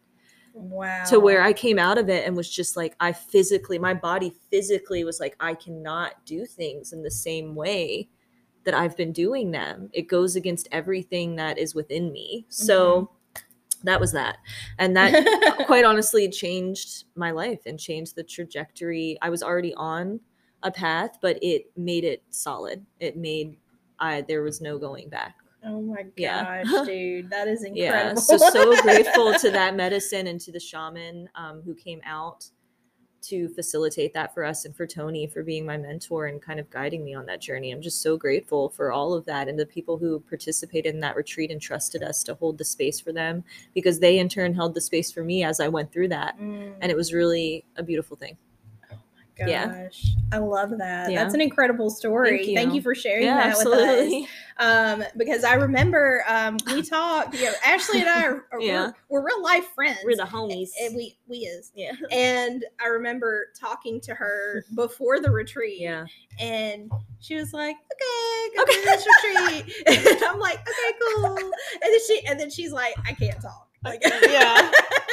wow. to where I came out of it and was just like, I physically, my body physically was like, I cannot do things in the same way that I've been doing them. It goes against everything that is within me. So mm-hmm. That was that. And that quite honestly changed my life and changed the trajectory. I was already on a path, but it made it solid. It made I there was no going back. Oh my Yeah. gosh, dude, that is incredible. Yeah. So so grateful to that medicine and to the shaman um, who came out to facilitate that for us and for Tony for being my mentor and kind of guiding me on that journey. I'm just so grateful for all of that and the people who participated in that retreat and trusted us to hold the space for them because they in turn held the space for me as I went through that. Mm, And it was really a beautiful thing. Gosh, yeah. I love that. Yeah. That's an incredible story. Thank you. for sharing Yeah, that with us. absolutely. um, because I remember um, we talked. You know, Ashli and I are, are Yeah. we're, we're real life friends. We're the homies. and we we is. Yeah. And I remember talking to her before the retreat, Yeah. and she was like, "Okay, go Okay. to this retreat." and I'm like, "Okay, cool." And then she and then she's like, "I can't talk." Like, Yeah.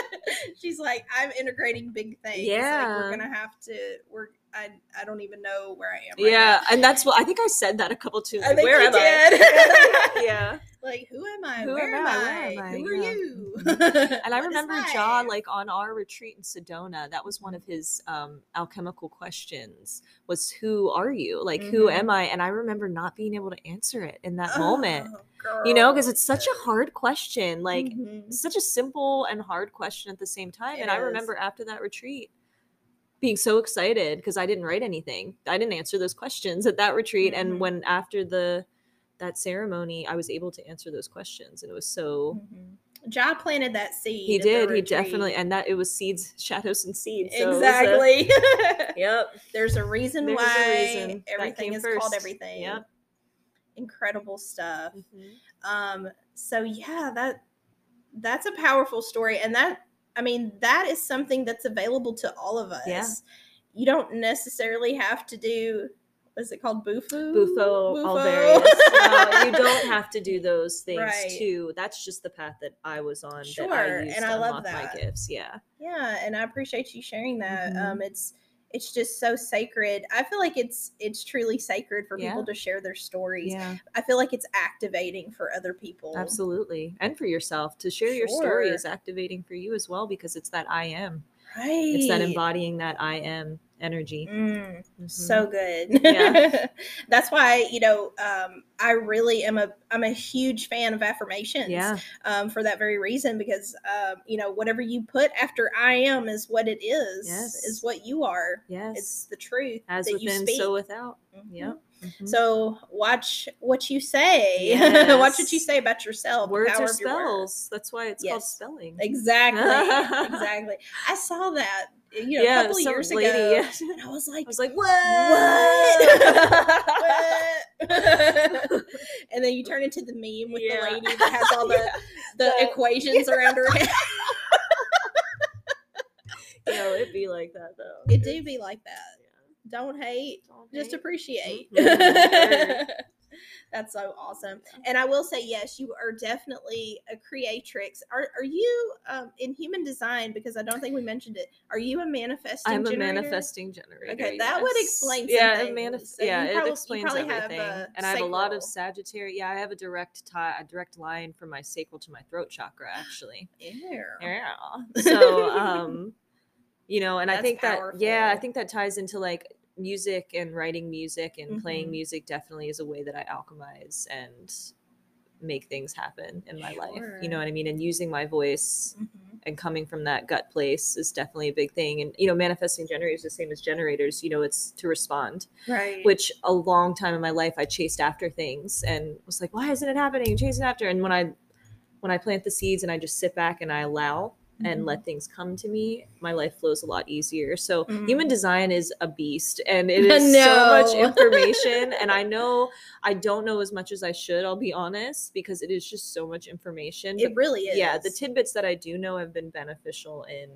she's like, "I'm integrating big things. Like, Yeah. we're gonna have to. We're I I don't even know where I am. Right yeah, now. and that's what I think I said that a couple too. I like, think where am did. I? yeah. like who am I? Who where am I? Am I? Who are you? And I remember? Jaw, like on our retreat in Sedona, that was one of his um, alchemical questions was who are you? Like who Mhm. am I? And I remember not being able to answer it in that moment. Oh, You know, because it's such a hard question. Like Mhm. such a simple and hard question at the same time. It and I remember after that retreat being so excited because I didn't write anything. I didn't answer those questions at that retreat. Mhm. And when after the that ceremony, I was able to answer those questions. And it was so Mhm. Jah planted that seed. he did. He definitely and that it was seeds, shadows and seeds. so was a- exactly. yep. There's a reason There's a why reason. Everything is called everything. Yep. Incredible stuff. Mhm. Um, so yeah, that that's a powerful story, and that I mean that is something that's available to all of us. Yeah. You don't necessarily have to do what's it called, Bufo? Bufo, Bufo. Alvarius. no, you don't have to do those things Right. too. That's just the path that I was on. Sure, I and I love that. my gifts. Yeah. yeah, and I appreciate you sharing that. Mhm. Um, it's it's just so sacred. I feel like it's it's truly sacred for people to share their stories. Yeah. I feel like it's activating for other people. Absolutely. And for yourself to share your story is activating for you as well because it's that I am. Right. It's that embodying that I am energy. Mm, Mhm. so good. Yeah. That's why, you know, um, I really am a I'm a huge fan of affirmations. yeah. Um, for that very reason, because um, you know, whatever you put after I am is what it is. Yes. Is what you are. Yes. It's the truth As that within, so without. Mhm. Yep. Mhm. So watch what you say. Yes. watch what you say about yourself. words are spells. That's why it's called spelling. Exactly. exactly. I saw that. You know, yeah, a couple of years lady. ago. yeah. And I was like, I was like, what? What? and then you turn into the meme with Yeah. the lady that has all the The- equations around her head. you know, it'd be like that though. It do be like that. Don't hate, Don't just hate. appreciate. Mhm. That's so awesome. And I will say, yes, you are definitely a creatrix. Are are you um, in human design? Because I don't think we mentioned it. Are you a manifesting? I'm a generator? manifesting generator. Okay, that would explain yeah, it manif- So yeah, probably- it explains everything. and I have a lot of. Sagittarius. Yeah, I have a direct tie, a direct line from my sacral to my throat chakra, actually. Yeah. Yeah. So, um, you know, and I That's think that yeah, I think that ties into like music and writing music and playing Mhm. music definitely is a way that I alchemize and make things happen in my life. You know what I mean? And using my voice Mhm. and coming from that gut place is definitely a big thing. And you know, manifesting generators the same as generators. You know, it's to respond. Right. Which a long time in my life I chased after things and was like, why isn't it happening? Chasing after. And when I when I plant the seeds and I just sit back and I allow and Mhm. let things come to me, my life flows a lot easier. So human Mm. design is a beast and it is so much information. and I know I don't know as much as I should, I'll be honest, because it is just so much information. it But really is. yeah, the tidbits that I do know have been beneficial in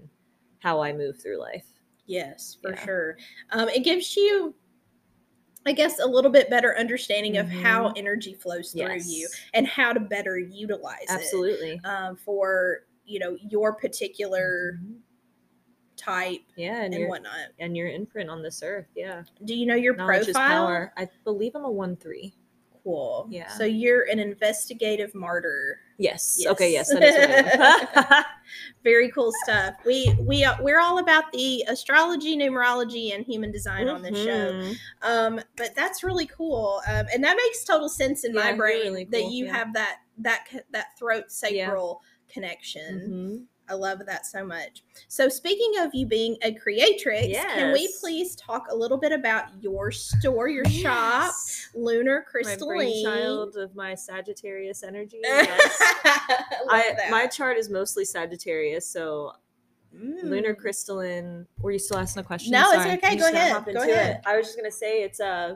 how I move through life. Yes, for Yeah. sure. Um, it gives you, I guess, a little bit better understanding of how energy flows through you and how to better utilize it Absolutely. um, for you know your particular Mhm. type Yeah, and, and, your whatnot. and your imprint on this earth. Yeah. Do you know your Knowledge profile? power. I believe I'm a one three. Cool. Yeah. So you're an investigative martyr. Yes. Yes. Okay, yes, that is what I am. Very cool stuff. We we uh, we're all about the astrology, numerology, and human design on this show. Mhm. Um, but that's really cool, um, and that makes total sense in Yeah, my brain really that you yeah. have that that that throat sacral connection. Mhm. I love that so much. So, speaking of you being a creatrix, can we please talk a little bit about your store, your shop, Yes. Lunar My Crystalline? brainchild of my Sagittarius energy. I Yes. love I, that. my chart is mostly Sagittarius, so lunar Mm. crystalline. Were you still asking a question? No, it's okay. I'm Go ahead. Go into it. ahead. I was just gonna say it's uh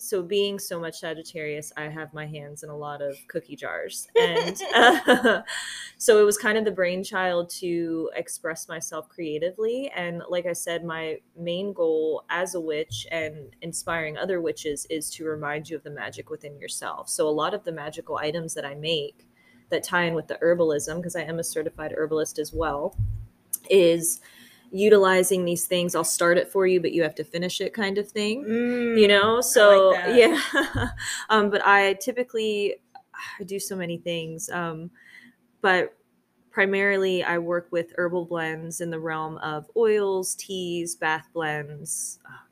so being so much Sagittarius, I have my hands in a lot of cookie jars, and uh, so it was kind of the brainchild to express myself creatively. And like I said, my main goal as a witch and inspiring other witches is to remind you of the magic within yourself. So a lot of the magical items that I make that tie in with the herbalism, because I am a certified herbalist as well, is utilizing these things. I'll start it for you, but you have to finish it kind of thing. Mm, You know, so like yeah. um, but I typically I do so many things. Um, but primarily I work with herbal blends in the realm of oils, teas, bath blends, uh,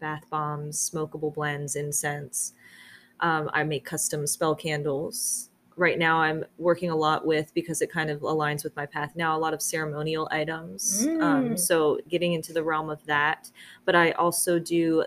bath bombs, smokable blends, incense. Um, I make custom spell candles. Right now, I'm working a lot with because it kind of aligns with my path now. A lot of ceremonial items. Um, Mm. so getting into the realm of that, but I also do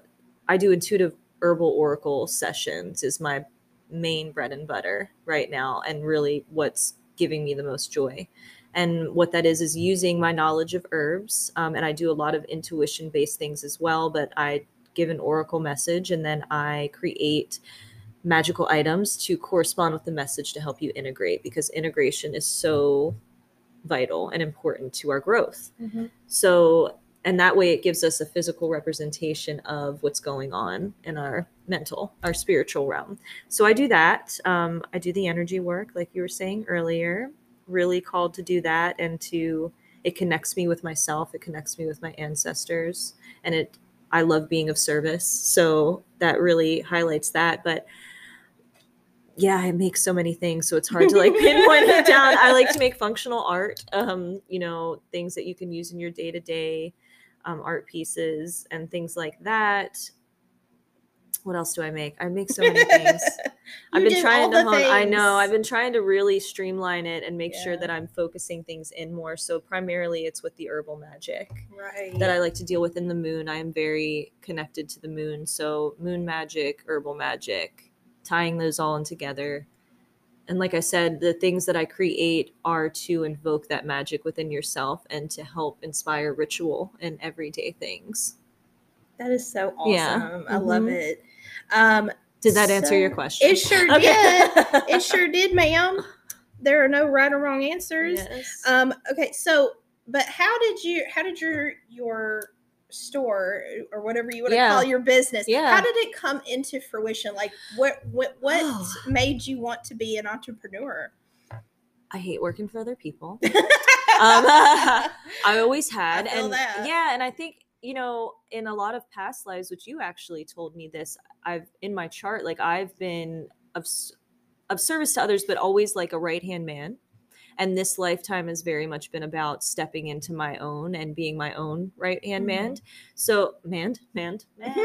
I do intuitive herbal oracle sessions is my main bread and butter right now, and really what's giving me the most joy. And what that is is using my knowledge of herbs, um, and I do a lot of intuition based things as well. But I give an oracle message, and then I create magical items to correspond with the message to help you integrate because integration is so vital and important to our growth. Mhm. So, and that way it gives us a physical representation of what's going on in our mental, our spiritual realm. So, I do that. Um, I do the energy work, like you were saying earlier, really called to do that and to, it connects me with myself, it connects me with my ancestors, and it, I love being of service. So, that really highlights that. But yeah, I make so many things, so it's hard to like pinpoint it down. I like to make functional art, um, you know, things that you can use in your day to day art pieces and things like that. What else do I make? I make so many things. I've been trying to hone. I know. I've been trying to really streamline it and make sure that I'm focusing things in more. So primarily, it's with the herbal magic Right. that I like to deal with in the moon. I am very connected to the moon. So, moon magic, herbal magic, tying those all in together. And like I said, the things that I create are to invoke that magic within yourself and to help inspire ritual and everyday things. that is so awesome. Yeah. I love Mhm. it. Um, Did that answer your question? It sure Okay. did. It sure did, ma'am. There are no right or wrong answers. Yes. Um, okay, so but how did you how did your your store or whatever you want to call your business Yeah. how did it come into fruition like what what what made you want to be an entrepreneur I hate working for other people. um, I always had, I and that. yeah, and I think you know, in a lot of past lives, which you actually told me this, I've in my chart, like I've been of of service to others, but always like a right hand man. And this lifetime has very much been about stepping into my own and being my own right hand man. So, man, man, man.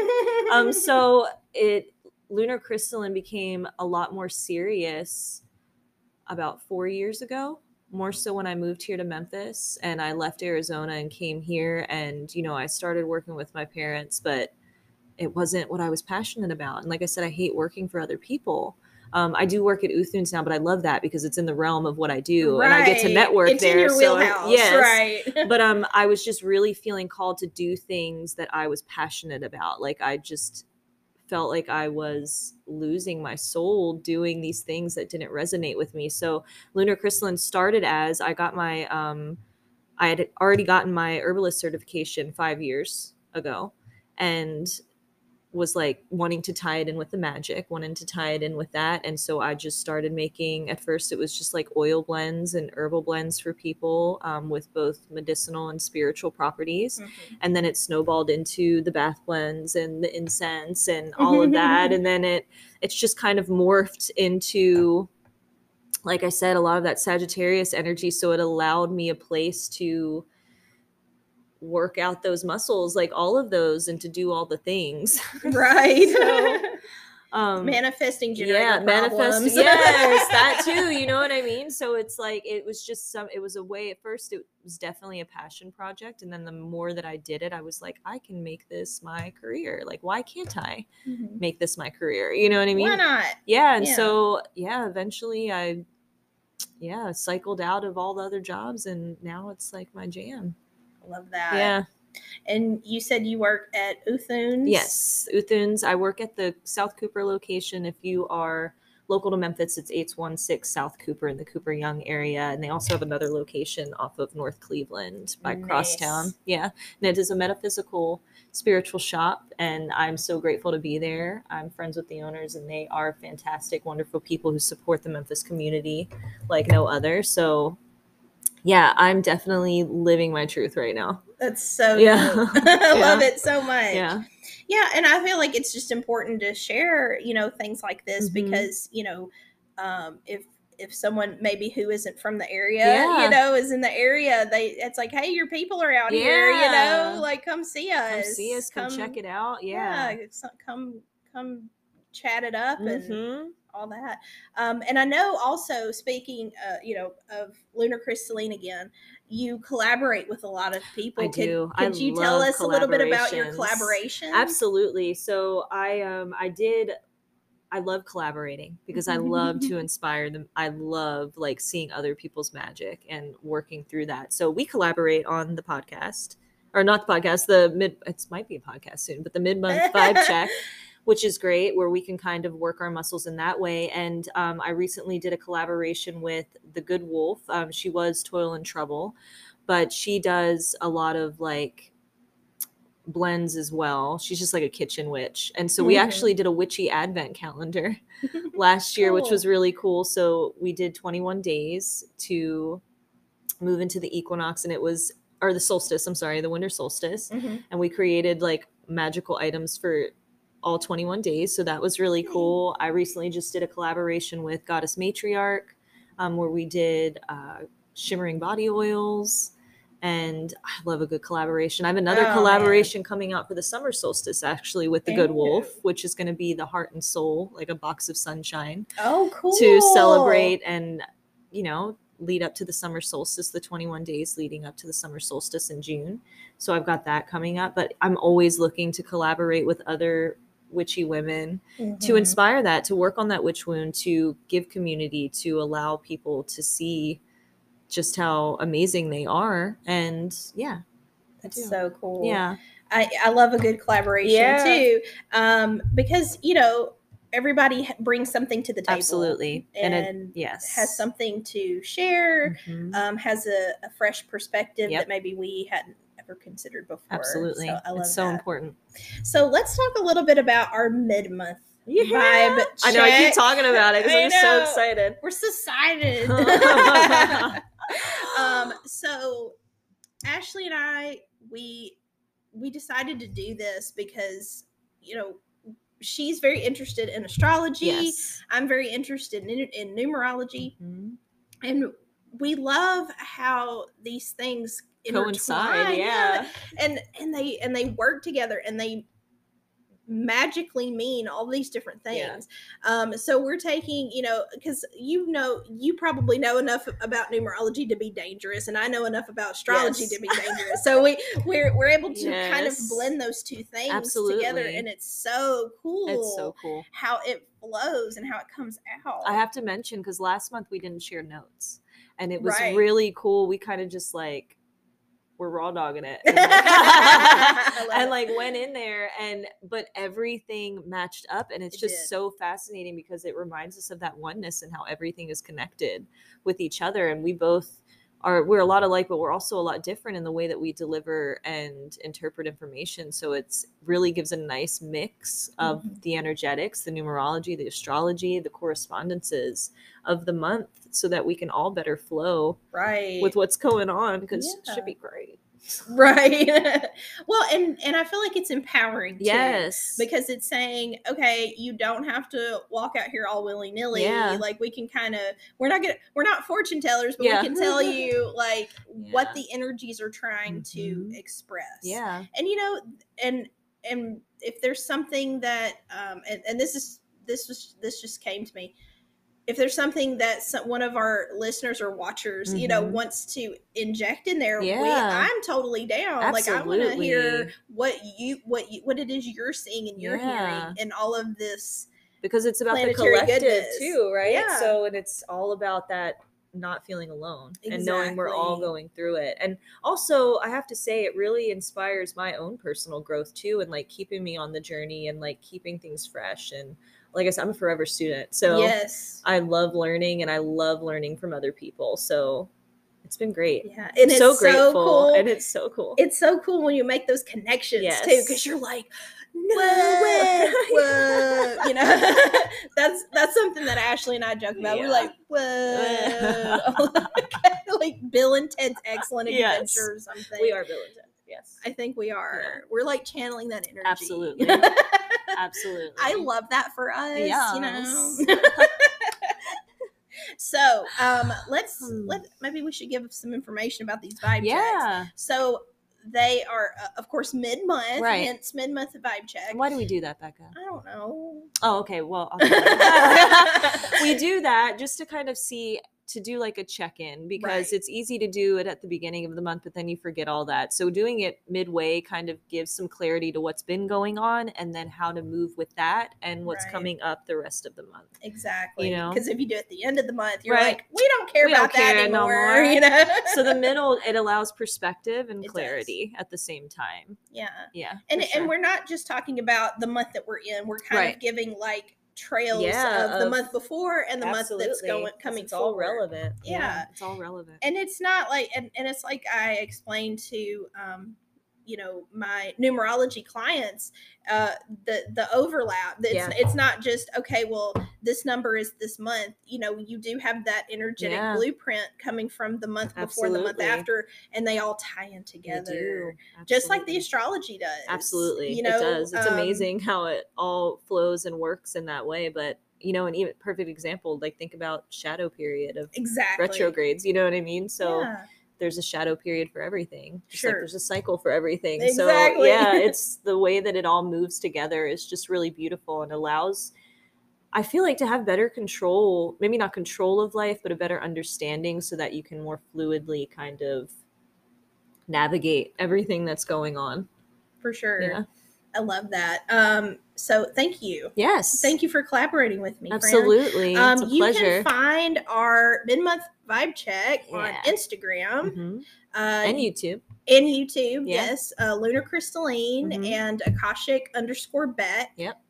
um so it lunar crystalline became a lot more serious about four years ago more so when i moved here to memphis and i left arizona and came here and you know i started working with my parents but it wasn't what i was passionate about and like i said i hate working for other people um, I do work at Uthuns now, but I love that because it's in the realm of what I do, and I get to network it's there. so wheelhouse. yes, right. But um i was just really feeling called to do things that i was passionate about. Like i just felt like i was losing my soul doing these things that didn't resonate with me. So lunar crystalline started as i got my um i had already gotten my herbalist certification five years ago and was like wanting to tie it in with the magic, wanting to tie it in with that. And so I just started making, at first, it was just like oil blends and herbal blends for people um, with both medicinal and spiritual properties. Mhm. And then it snowballed into the bath blends and the incense and all of that. and then it, it's just kind of morphed into, like I said, a lot of that Sagittarius energy. So it allowed me a place to work out those muscles, like all of those, and to do all the things. right So, um, manifesting yeah, manifest. problems. Yes, that too. You know what I mean? So it's like it was just some. It was a way. At first, it was definitely a passion project, and then the more that I did it, I was like, I can make this my career. Like, why can't I Mhm. make this my career? You know what I mean? why not yeah and Yeah. so yeah eventually i yeah cycled out of all the other jobs and now it's like my jam love that. Yeah. And you said you work at Uthuns yes uthuns i work at the south cooper location. If you are local to memphis it's 816 south cooper in the cooper young area. And they also have another location off of north cleveland by Nice. crosstown. Yeah. And it is a metaphysical spiritual shop and i'm so grateful to be there. I'm friends with the owners and they are fantastic wonderful people who support the memphis community like no other. So Yeah, I'm definitely living my truth right now. That's so Yeah. I love Yeah. it so much. Yeah. Yeah, and I feel like it's just important to share, you know, things like this Mhm. because, you know, um, if if someone maybe who isn't from the area, Yeah. you know, is in the area, they it's like, hey, your people are out here, you know, like come see us, Come see us, come, check it out. Yeah. not- come come chat it up and Mhm. All that. Um, and I know also speaking, uh, you know, of Lunar Crystalline again, you collaborate with a lot of people. I Could- do. Could, I you tell us a little bit about your collaboration? Absolutely. So I um I did I love collaborating because I love to inspire them. I love like seeing other people's magic and working through that. So we collaborate on the podcast or not the podcast, the mid it might be a podcast soon, but the mid-month vibe check, which is great where we can kind of work our muscles in that way. And um, I recently did a collaboration with the Good Wolf. Um, she was Toil and Trouble, but she does a lot of like blends as well. She's just like a kitchen witch. And so we Mhm. actually did a witchy advent calendar last year, which was really cool. So we did 21 days to move into the equinox and it was or the solstice, I'm sorry, the winter solstice. Mhm. And we created like magical items for all 21 days. So that was really cool. I recently just did a collaboration with Goddess Matriarch um, where we did uh, shimmering body oils. And I love a good collaboration. I have another Oh, man. collaboration coming out for the summer solstice, actually, with the Good Wolf, Ooh. which is going to be the heart and soul, like a box of sunshine Oh, cool. to celebrate and you know lead up to the summer solstice the 21 days leading up to the summer solstice in june so i've got that coming up but i'm always looking to collaborate with other witchy women to Mhm. inspire that to work on that witch wound to give community to allow people to see just how amazing they are and yeah That's so cool. yeah I, I love a good collaboration Yeah. too, um, because you know everybody brings something to the table. absolutely and, and, it yes has something to share. Mhm. Um, has a, a fresh perspective Yep. that maybe we hadn't ever considered before. absolutely So I love it's so that. important So let's talk a little bit about our mid month Yeah. vibe. I know I keep talking about it because I'm so excited. We're so excited. um, so Ashli and I, we we decided to do this because you know she's very interested in astrology. Yes. I'm very interested in, in numerology, Mhm. and we love how these things Coincide, intertwine. yeah. and and they and they work together, and they magically mean all these different Yeah. things. Um, so we're taking, you know, because you know, you probably know enough about numerology to be dangerous, and I know enough about astrology Yes. to be dangerous. so we we're we're able to kind of blend those two things Absolutely. together, and it's so cool. It's so cool. how it flows and how it comes out. I have to mention because last month we didn't share notes, and it was Right. really cool. We kind of just like we're raw dogging it, and like went in there, and but everything matched up, and it's It just did. so fascinating because it reminds us of that oneness and how everything is connected with each other, and we both are we're a lot alike but we're also a lot different in the way that we deliver and interpret information. So it's really gives a nice mix of Mhm. the energetics the numerology the astrology the correspondences of the month so that we can all better flow right. with what's going on because it should be great right well and and i feel like it's empowering too, yes because it's saying okay you don't have to walk out here all willy-nilly Yeah. like we can kind of we're not gonna we're not fortune tellers but Yeah. we can tell you like what the energies are trying to Mhm. express yeah and you know and and if there's something that um and, and this is this was this just came to me if there's something that some, one of our listeners or watchers you know Mhm. wants to inject in there we, Yeah. i'm totally down like i want to hear what you what you what it is you're seeing and you're Yeah. hearing and all of this because it's about the collective goodness. too right Yeah. so and it's all about that not feeling alone and knowing we're all going through it and also i have to say it really inspires my own personal growth too and like keeping me on the journey and like keeping things fresh and like i said i'm a forever student so yes i love learning and i love learning from other people so it's been great yeah and it's so so, grateful cool and it's so cool it's so cool when you make those connections too because you're like no Whoa. way, whoa. You know, that's that's something that Ashli and I joke about. We're like, whoa, like Bill and Ted's Excellent Yes. Adventure or something. we are villains. Yes, I think we are. We're like channeling that energy. Absolutely. absolutely. I love that for us. You know. So um, let's Hmm. let maybe we should give some information about these vibe checks. yeah. So they are, uh, of course, mid month. Right. Hence, mid month vibe check. Why do we do that, Becca? I don't know. Oh, okay. Well, do we do that just to kind of see to do like a check-in because Right. it's easy to do it at the beginning of the month but then you forget all that so doing it midway kind of gives some clarity to what's been going on and then how to move with that and what's Right. coming up the rest of the month Exactly. You know? because if you do it at the end of the month, you're Right. like, we don't care We don't about that care no anymore. You know. so the middle it allows perspective and It does. clarity at the same time yeah. yeah and sure. and we're not just talking about the month that we're in. We're kind of giving like trails Yeah, of the of- month before and the month that's going coming it's all forward. relevant Yeah. it's all relevant And it's not like and, and it's like I explained to um you know my numerology clients uh the the overlap it's, Yeah. it's not just okay well this number is this month you know you do have that energetic Yeah. blueprint coming from the month before the month after and they all tie in together just like the astrology does Absolutely. you know it does. It's um, amazing how it all flows and works in that way. But, you know, an even perfect example, like think about shadow period of exactly retrogrades. You know what I mean? So Yeah. There's a shadow period for everything. Just like Sure. there's a cycle for everything. Exactly. So yeah, it's the way that it all moves together is just really beautiful and allows I feel like to have better control, maybe not control of life, but a better understanding so that you can more fluidly kind of navigate everything that's going on. for sure Yeah. I love that um so thank you Yes. thank you for collaborating with me. Absolutely. Um, it's a you pleasure. can find our mid-month vibe check on Yeah. Instagram Mhm. uh, And YouTube. and YouTube. Yeah. Yes, uh, Lunar Crystalline Mhm. and Akashic underscore Bec. Yep.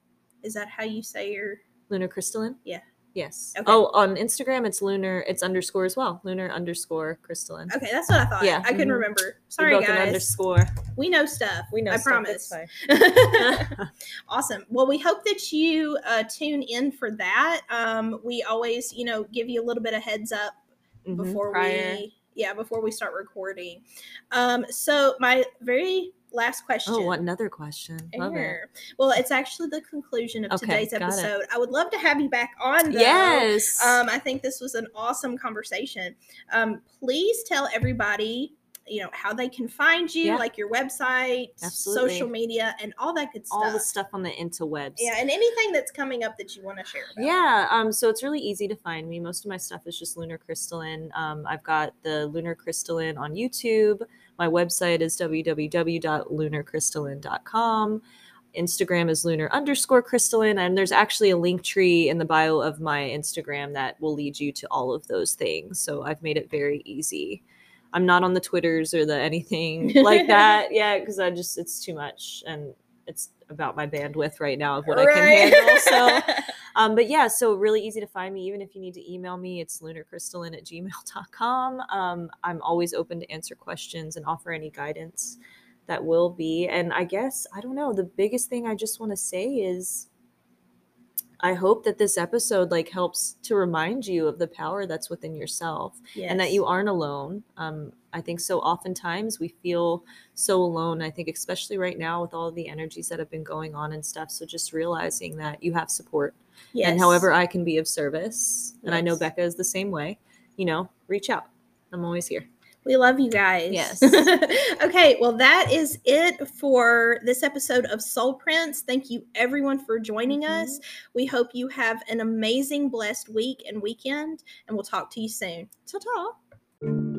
Is that how you say your? Lunar Crystalline? Yeah. Yes. Okay. Oh, on Instagram it's lunar it's underscore as well. Lunar underscore crystalline. Okay, that's what I thought. Yeah, I couldn't mhm. remember. Sorry, guys. underscore. We know stuff. We know I stuff, promise. awesome. Well, we hope that you uh, tune in for that. Um, we always, you know, give you a little bit of heads up Mhm, before prior. we yeah before we start recording um so my very last question Oh, what another question. Love it. Well it's actually the conclusion of Okay, today's episode i would love to have you back on though. Yes. um i think this was an awesome conversation um please tell everybody you know how they can find you Yeah. like your website Absolutely. social media and all that good stuff all the stuff on the interwebs. yeah and anything that's coming up that you want to share about. Yeah, um, so it's really easy to find me. Most of my stuff is just Lunar Crystalline. Um, I've got the Lunar Crystalline on YouTube. My website is www.lunarcrystalline.com. Instagram is lunar underscore crystalline, and there's actually a link tree in the bio of my Instagram that will lead you to all of those things. So I've made it very easy. I'm not on the Twitters or the anything like that yet because I just it's too much and it's about my bandwidth right now of what I can handle. So um, but yeah, so really easy to find me. Even if you need to email me, it's lunarcrystalline at gmail.com. Um, I'm always open to answer questions and offer any guidance that will be. And I guess, I don't know, the biggest thing I just want to say is I hope that this episode like helps to remind you of the power that's within yourself and that you aren't alone. Um, I think so oftentimes we feel so alone. I think especially right now with all the energies that have been going on and stuff. So just realizing that you have support yes. and however I can be of service, and I know Becca is the same way, you know, reach out. I'm always here. We love you guys. Yes. okay, well, that is it for this episode of Soul Prints. Thank you, everyone, for joining Mhm. us. We hope you have an amazing, blessed week and weekend, and we'll talk to you soon. Ta ta.